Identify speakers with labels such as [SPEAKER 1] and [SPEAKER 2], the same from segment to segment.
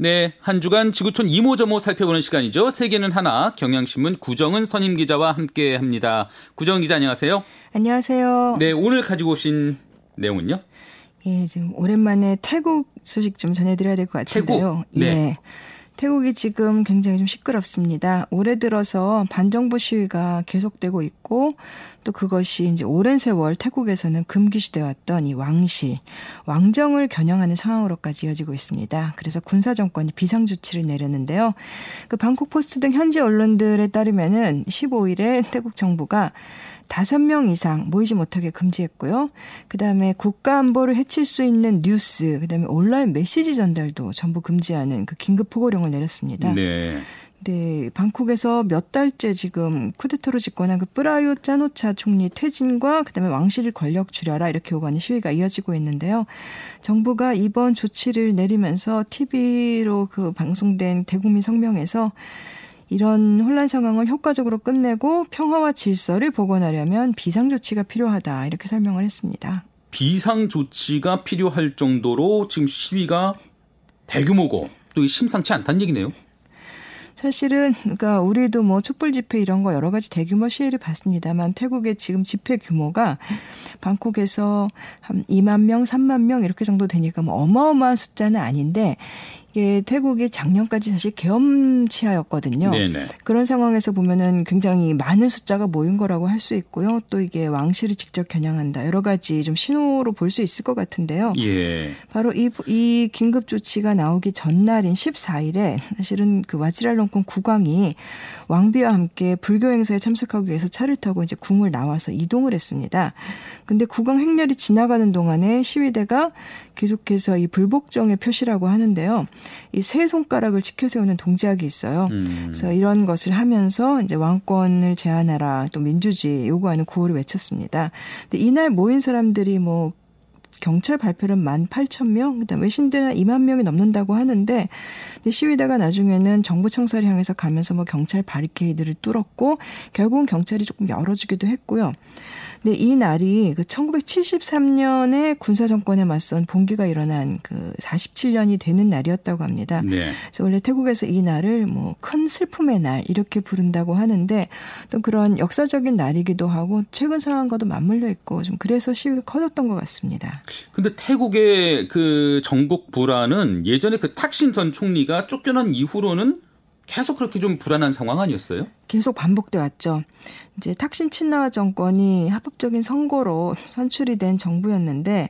[SPEAKER 1] 네, 한 주간 지구촌 이모저모 살펴보는 시간이죠. 세계는 하나, 경향신문 구정은 선임 기자와 함께 합니다. 구정 기자 안녕하세요.
[SPEAKER 2] 안녕하세요.
[SPEAKER 1] 네, 오늘 가지고 오신 내용은요?
[SPEAKER 2] 예, 지금 오랜만에 태국 소식 좀 전해드려야 될 것 같은데요.
[SPEAKER 1] 태국? 네.
[SPEAKER 2] 예. 태국이 지금 굉장히 좀 시끄럽습니다. 올해 들어서 반정부 시위가 계속되고 있고 또 그것이 이제 오랜 세월 태국에서는 금기시돼 왔던 이 왕실, 왕정을 겨냥하는 상황으로까지 이어지고 있습니다. 그래서 군사 정권이 비상 조치를 내렸는데요. 그 방콕 포스트 등 현지 언론들에 따르면은 15일에 태국 정부가 다섯 명 이상 모이지 못하게 금지했고요. 그다음에 국가 안보를 해칠 수 있는 뉴스, 그다음에 온라인 메시지 전달도 전부 금지하는 그 긴급 포고령을 내렸습니다.
[SPEAKER 1] 네.
[SPEAKER 2] 네, 방콕에서 몇 달째 지금 쿠데타로 집권한 그 쁘라윳 짠오차 총리 퇴진과 그다음에 왕실 권력 줄여라 이렇게 요구하는 시위가 이어지고 있는데요. 정부가 이번 조치를 내리면서 TV로 그 방송된 대국민 성명에서 이런 혼란 상황을 효과적으로 끝내고 평화와 질서를 복원하려면 비상 조치가 필요하다 이렇게 설명을 했습니다.
[SPEAKER 1] 비상 조치가 필요할 정도로 지금 시위가 대규모고 또 심상치 않다는 얘기네요.
[SPEAKER 2] 사실은 그러니까 우리도 뭐 촛불 집회 이런 거 여러 가지 대규모 시위를 봤습니다만 태국의 지금 집회 규모가 방콕에서 한 2만 명, 3만 명 이렇게 정도 되니까 뭐 어마어마한 숫자는 아닌데 이게 태국이 작년까지 사실 계엄치하였거든요.
[SPEAKER 1] 네네.
[SPEAKER 2] 그런 상황에서 보면은 굉장히 많은 숫자가 모인 거라고 할 수 있고요. 또 이게 왕실을 직접 겨냥한다. 여러 가지 좀 신호로 볼 수 있을 것 같은데요.
[SPEAKER 1] 예.
[SPEAKER 2] 바로 이, 이 긴급 조치가 나오기 전날인 14일에 사실은 그 와지랄롱콘 국왕이 왕비와 함께 불교 행사에 참석하기 위해서 차를 타고 이제 궁을 나와서 이동을 했습니다. 근데 국왕 행렬이 지나가는 동안에 시위대가 계속해서 이 불복종의 표시라고 하는데요. 이 세 손가락을 치켜 세우는 동작이 있어요.
[SPEAKER 1] 음.
[SPEAKER 2] 그래서 이런 것을 하면서 이제 왕권을 제한하라 또 민주주의 요구하는 구호를 외쳤습니다. 근데 이날 모인 사람들이 뭐 경찰 발표는 만 8천 명, 그다음 외신들은 2만 명이 넘는다고 하는데 근데 시위대가 나중에는 정부 청사를 향해서 가면서 뭐 경찰 바리케이드를 뚫었고 결국은 경찰이 조금 열어주기도 했고요. 근데 이 날이 그 1973년에 군사 정권에 맞선 봉기가 일어난 그 47년이 되는 날이었다고 합니다.
[SPEAKER 1] 네.
[SPEAKER 2] 그래서 원래 태국에서 이 날을 뭐 큰 슬픔의 날 이렇게 부른다고 하는데 또 그런 역사적인 날이기도 하고 최근 상황과도 맞물려 있고 좀 그래서 시위가 커졌던 것 같습니다.
[SPEAKER 1] 근데 태국의 그 전국 불안은 예전에 그 탁신 전 총리가 쫓겨난 이후로는 계속 그렇게 좀 불안한 상황 아니었어요?
[SPEAKER 2] 계속 반복돼 왔죠. 이제 탁신 친나와 정권이 합법적인 선거로 선출이 된 정부였는데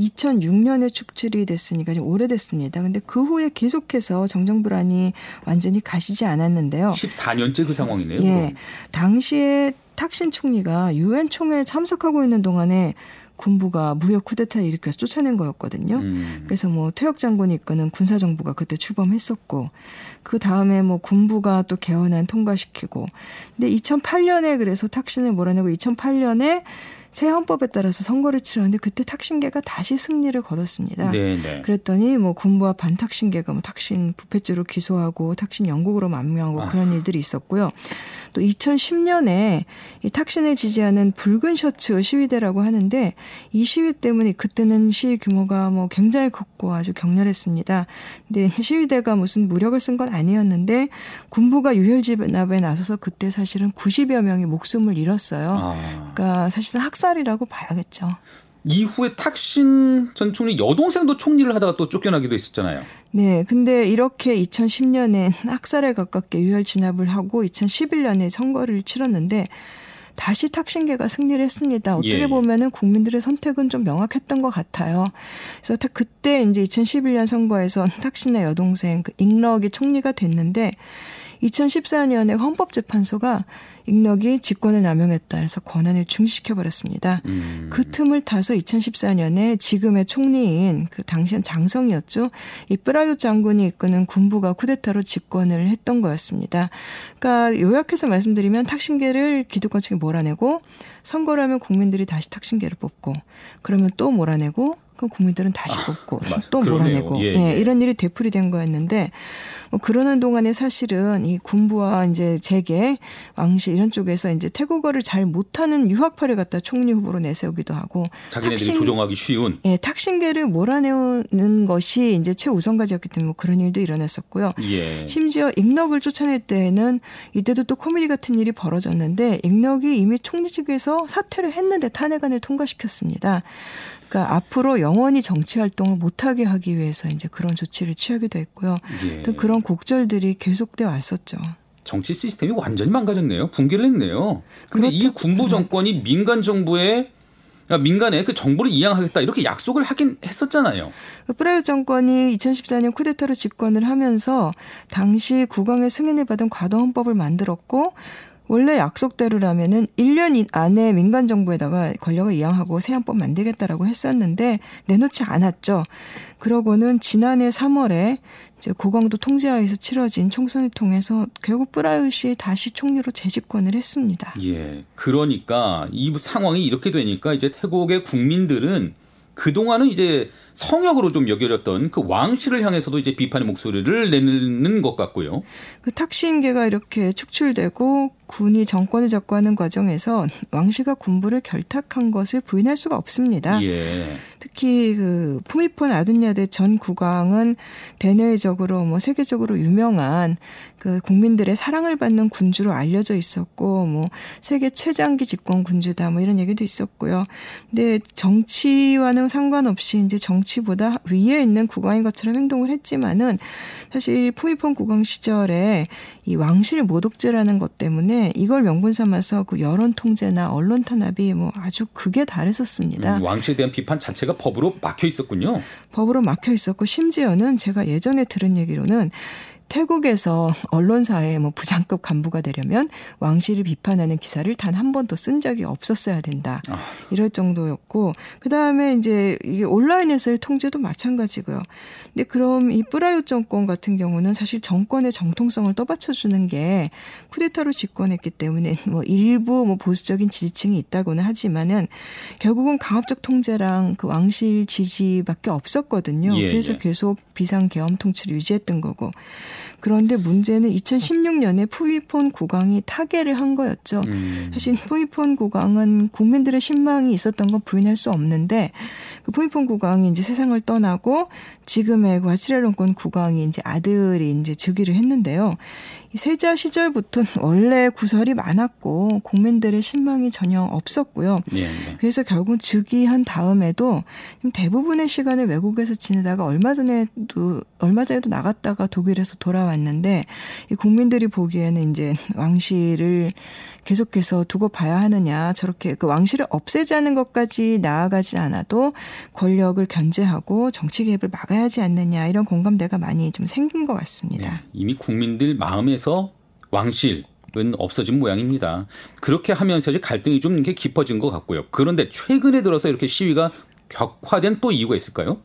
[SPEAKER 2] 2006년에 축출이 됐으니까 좀 오래됐습니다. 근데 그 후에 계속해서 정정 불안이 완전히 가시지 않았는데요.
[SPEAKER 1] 14년째 그 상황이네요.
[SPEAKER 2] 예.
[SPEAKER 1] 그럼.
[SPEAKER 2] 당시에 탁신 총리가 유엔 총회에 참석하고 있는 동안에 군부가 무력 쿠데타를 일으켜서 쫓아낸 거였거든요.
[SPEAKER 1] 음.
[SPEAKER 2] 그래서 뭐 퇴역 장군이 이끄는 군사 정부가 그때 출범했었고 그 다음에 뭐 군부가 또 개헌안 통과시키고 근데 2008년에 그래서 탁신을 몰아내고 2008년에 새 헌법에 따라서 선거를 치렀는데 그때 탁신계가 다시 승리를 거뒀습니다.
[SPEAKER 1] 네, 네.
[SPEAKER 2] 그랬더니 뭐 군부와 반탁신계가 뭐 탁신 부패죄로 기소하고 탁신 영국으로 만명하고
[SPEAKER 1] 아.
[SPEAKER 2] 그런 일들이 있었고요. 또 2010년에 이 탁신을 지지하는 붉은 셔츠 시위대라고 하는데 이 시위 때문에 그때는 시위 규모가 뭐 굉장히 컸고 아주 격렬했습니다. 근데 시위대가 무슨 무력을 쓴 건 아니었는데 군부가 유혈 진압에 나서서 그때 사실은 90여 명이 목숨을 잃었어요.
[SPEAKER 1] 아.
[SPEAKER 2] 그러니까 사실상 학 살이라고 봐야겠죠.
[SPEAKER 1] 이후에 탁신 전 총리 여동생도 총리를 하다가 또 쫓겨나기도 했었잖아요.
[SPEAKER 2] 네, 근데 이렇게 2010년엔 학살에 가깝게 유혈 진압을 하고 2011년에 선거를 치렀는데 다시 탁신계가 승리를 했습니다. 어떻게
[SPEAKER 1] 예.
[SPEAKER 2] 보면은 국민들의 선택은 좀 명확했던 것 같아요. 그래서 탁- 그때 이제 2011년 선거에서 탁신의 여동생 그 잉럭이 총리가 됐는데 2014년에 헌법재판소가 잉럭이 직권을 남용했다 해서 권한을 중지시켜 버렸습니다.
[SPEAKER 1] 음.
[SPEAKER 2] 그 틈을 타서 2014년에 지금의 총리인 그 당시엔 장성이었죠. 이 프라유 장군이 이끄는 군부가 쿠데타로 집권을 했던 거였습니다. 그러니까 요약해서 말씀드리면 탁신계를 기득권 측이 몰아내고 선거를 하면 국민들이 다시 탁신계를 뽑고 그러면 또 몰아내고 그럼 국민들은 다시 뽑고
[SPEAKER 1] 맞아.
[SPEAKER 2] 또
[SPEAKER 1] 그러네요.
[SPEAKER 2] 몰아내고
[SPEAKER 1] 예,
[SPEAKER 2] 예,
[SPEAKER 1] 예.
[SPEAKER 2] 이런 일이 되풀이된 거였는데 뭐 그러는 동안에 사실은 이 군부와 이제 재계, 왕실 이런 쪽에서 이제 태국어를 잘 못하는 유학파를 갖다 총리 후보로 내세우기도 하고
[SPEAKER 1] 자기네들이 탁신, 조종하기 쉬운
[SPEAKER 2] 예, 탁신계를 몰아내는 것이 이제 최우선 과제였기 때문에 뭐 그런 일도 일어났었고요. 예. 심지어 익넉을 쫓아낼 때에는 이때도 또 코미디 같은 일이 벌어졌는데 익넉이 이미 총리직에서 사퇴를 했는데 탄핵안을 통과시켰습니다. 그러니까 앞으로 영원히 정치 활동을 못하게 하기 위해서 이제 그런 조치를 취하기도 했고요. 예. 또 그런 곡절들이 계속돼 왔었죠.
[SPEAKER 1] 정치 시스템이 완전히 망가졌네요. 붕괴를 했네요. 근데 이 군부 정권이 민간 정부의 그러니까 민간에 그 정부를 이양하겠다 이렇게 약속을 하긴 했었잖아요.
[SPEAKER 2] 그 프라유 정권이 2014년 쿠데타로 집권을 하면서 당시 국왕의 승인을 받은 과도 헌법을 만들었고 원래 약속대로라면은 1년 안에 민간 정부에다가 권력을 이양하고 새 헌법 만들겠다라고 했었는데 내놓지 않았죠. 그러고는 지난해 3월에 이제 고강도 통제하에서 치러진 총선을 통해서 결국 뿌라유시 다시 총리로 재집권을 했습니다.
[SPEAKER 1] 예. 그러니까 이 상황이 이렇게 되니까 이제 태국의 국민들은 그동안은 이제 성역으로 좀 여겨졌던 그 왕실을 향해서도 이제 비판의 목소리를 내는 것 같고요.
[SPEAKER 2] 그 탁신계가 이렇게 축출되고 군이 정권을 잡고 하는 과정에서 왕실과 군부를 결탁한 것을 부인할 수가 없습니다. 예. 특히 그 푸미폰 아둔야대 전 국왕은 대내적으로 뭐 세계적으로 유명한 그 국민들의 사랑을 받는 군주로 알려져 있었고 뭐 세계 최장기 집권 군주다 뭐 이런 얘기도 있었고요. 근데 정치와는 상관없이 이제 정 치보다 위에 있는 국왕인 것처럼 행동을 했지만은 사실 푸미폰 국왕 시절에 이 왕실 모독죄라는 것 때문에 이걸 명분 삼아서 그 여론 통제나 언론 탄압이 뭐 아주 극에 달했었습니다.
[SPEAKER 1] 음, 왕실에 대한 비판 자체가 법으로 막혀 있었군요.
[SPEAKER 2] 법으로 막혀 있었고 심지어는 제가 예전에 들은 얘기로는 태국에서 언론사에 뭐 부장급 간부가 되려면 왕실을 비판하는 기사를 단 한 번도 쓴 적이 없었어야 된다. 아. 이럴 정도였고 그다음에 이제 이게 온라인에서의 통제도 마찬가지고요. 근데 그럼 이 뿌라유 정권 같은 경우는 사실 정권의 정통성을 떠받쳐 주는 게 쿠데타로 집권했기 때문에 뭐 일부 뭐 보수적인 지지층이 있다고는 하지만은 결국은 강압적 통제랑 그 왕실 지지밖에 없었거든요. 예, 그래서 예. 계속 비상 계엄 통치를 유지했던 거고. 그런데 문제는 2016년에 푸이폰 국왕이 타계를 한 거였죠. 음. 사실 푸이폰 국왕은 국민들의 신망이 있었던 건 부인할 수 없는데 그 푸이폰 국왕이 이제 세상을 떠나고 지금의 그 와치렐론권 국왕이 이제 아들이 이제 즉위를 했는데요. 세자 시절부터 원래 구설이 많았고 국민들의 신망이 전혀 없었고요. 예, 예. 그래서 결국 즉위한 다음에도 대부분의 시간을 외국에서 지내다가 얼마 전에도 얼마 전에도 나갔다가 독일에서 돌아왔는데 이 국민들이 보기에는 이제 왕실을 계속해서 두고 봐야 하느냐 저렇게 그 왕실을 없애자는 것까지 나아가지 않아도 권력을 견제하고 정치 개입을 막아야지 않느냐 이런 공감대가 많이 좀 생긴 것 같습니다. 네,
[SPEAKER 1] 이미 국민들 마음에 서 왕실 은 없어진 모양입니다. 그렇게 하면서 이제 갈등이 좀 깊어진 것 같고요. 그런데 최근에 들어서 이렇게 시위가 격화된 또 이유가 있을까요?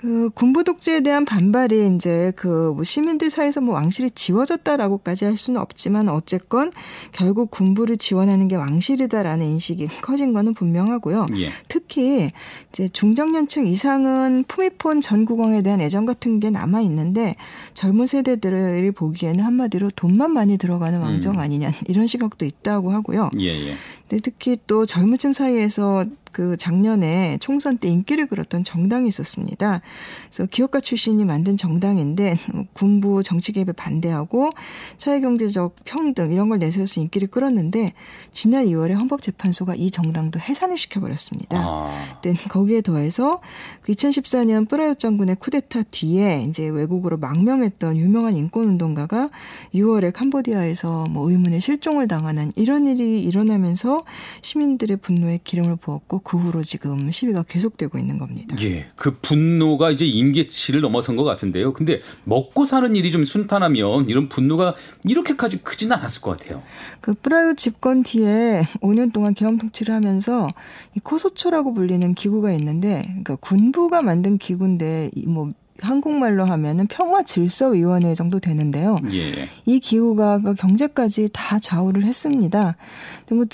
[SPEAKER 2] 그 군부 독재에 대한 반발이 이제 그 뭐 시민들 사이에서 뭐 왕실이 지워졌다라고까지 할 수는 없지만 어쨌건 결국 군부를 지원하는 게 왕실이다라는 인식이 커진 거는 분명하고요. 예. 특히 이제 중장년층 이상은 푸미폰 전 국왕에 대한 애정 같은 게 남아 있는데 젊은 세대들이 보기에는 한마디로 돈만 많이 들어가는 왕정 음. 아니냐 이런 시각도 있다고 하고요. 예, 예. 근데 특히 또 젊은층 사이에서 그 작년에 총선 때 인기를 끌었던 정당이 있었습니다. 그래서 기업가 출신이 만든 정당인데 군부 정치 개입에 반대하고 사회경제적 평등 이런 걸 내세워서 인기를 끌었는데 지난 2월에 헌법재판소가 이 정당도 해산을 시켜버렸습니다. 아. 거기에 더해서 그 2014년 뿌라요트 장군의 쿠데타 뒤에 이제 외국으로 망명했던 유명한 인권운동가가 6월에 캄보디아에서 뭐 의문의 실종을 당하는 이런 일이 일어나면서 시민들의 분노에 기름을 부었고 그 후로 지금 시위가 계속되고 있는 겁니다.
[SPEAKER 1] 예. 그 분노가 이제 임계치를 넘어선 것 같은데요. 근데 먹고 사는 일이 좀 순탄하면 이런 분노가 이렇게까지 크지는 않았을 것 같아요.
[SPEAKER 2] 그 쁘라윳 집권 뒤에 5년 동안 계엄 통치를 하면서 이 코소초라고 불리는 기구가 있는데 그러니까 군부가 만든 기구인데 뭐 한국말로 하면은 평화 질서 위원회 정도 되는데요. 예. 이 기구가 그 경제까지 다 좌우를 했습니다.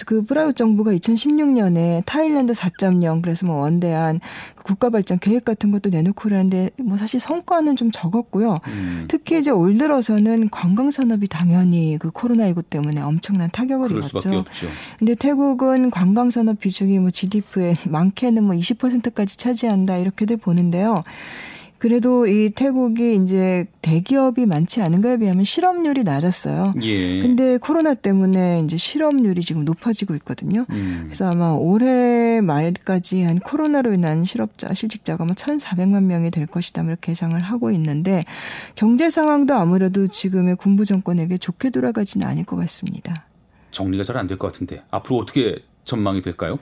[SPEAKER 2] 그 쁘라윳 정부가 2016년에 타일랜드 4.0 그래서 뭐 원대한 국가 발전 계획 같은 것도 내놓고 그러는데 뭐 사실 성과는 좀 적었고요. 음. 특히 이제 올 들어서는 관광 산업이 당연히 그 코로나19 때문에 엄청난 타격을 입었죠. 근데 태국은 관광 산업 비중이 뭐 GDP의 많게는 뭐 20%까지 차지한다 이렇게들 보는데요. 그래도 이 태국이 이제 대기업이 많지 않은 거에 비하면 실업률이 낮았어요. 예. 근데 코로나 때문에 이제 실업률이 지금 높아지고 있거든요. 음. 그래서 아마 올해 말까지 한 코로나로 인한 실업자, 실직자가 뭐 1,400만 명이 될 것이다. 이렇게 예상을 하고 있는데 경제 상황도 아무래도 지금의 군부 정권에게 좋게 돌아가지는 않을 것 같습니다.
[SPEAKER 1] 정리가 잘 안 될 것 같은데 앞으로 어떻게 전망이 될까요?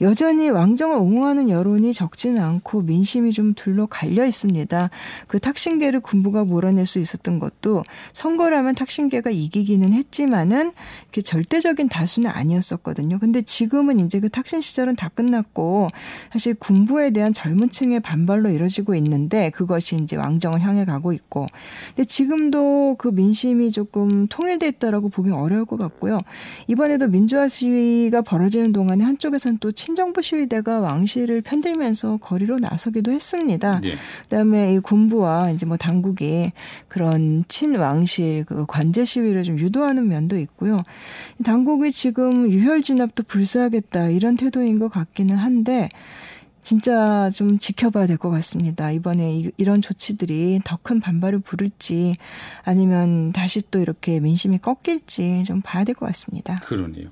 [SPEAKER 2] 여전히 왕정을 옹호하는 여론이 적지는 않고 민심이 좀 둘러 갈려 있습니다. 그 탁신계를 군부가 몰아낼 수 있었던 것도 선거라면 탁신계가 이기기는 했지만은 그 절대적인 다수는 아니었었거든요. 근데 지금은 이제 그 탁신 시절은 다 끝났고 사실 군부에 대한 젊은 층의 반발로 이뤄지고 있는데 그것이 이제 왕정을 향해 가고 있고 근데 지금도 그 민심이 조금 통일돼 있다라고 보기 어려울 것 같고요. 이번에도 민주화 시위가 벌어지는 동안에 한쪽에서는 또 친 정부 시위대가 왕실을 편들면서 거리로 나서기도 했습니다. 네. 그다음에 이 군부와 이제 뭐 당국이 그런 친왕실 그 관제 시위를 좀 유도하는 면도 있고요. 당국이 지금 유혈 진압도 불사하겠다 이런 태도인 것 같기는 한데 진짜 좀 지켜봐야 될 것 같습니다. 이번에 이, 런 조치들이 더 큰 반발을 부를지 아니면 다시 또 이렇게 민심이 꺾일지 좀 봐야 될 것 같습니다.
[SPEAKER 1] 그러네요.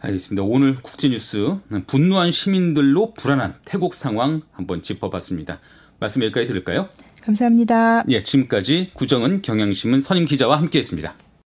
[SPEAKER 1] 알겠습니다. 오늘 국제뉴스 분노한 시민들로 불안한 태국 상황 한번 짚어봤습니다. 말씀 여기까지 들을까요?
[SPEAKER 2] 감사합니다.
[SPEAKER 1] 예, 지금까지 구정은 경향신문 선임 기자와 함께했습니다.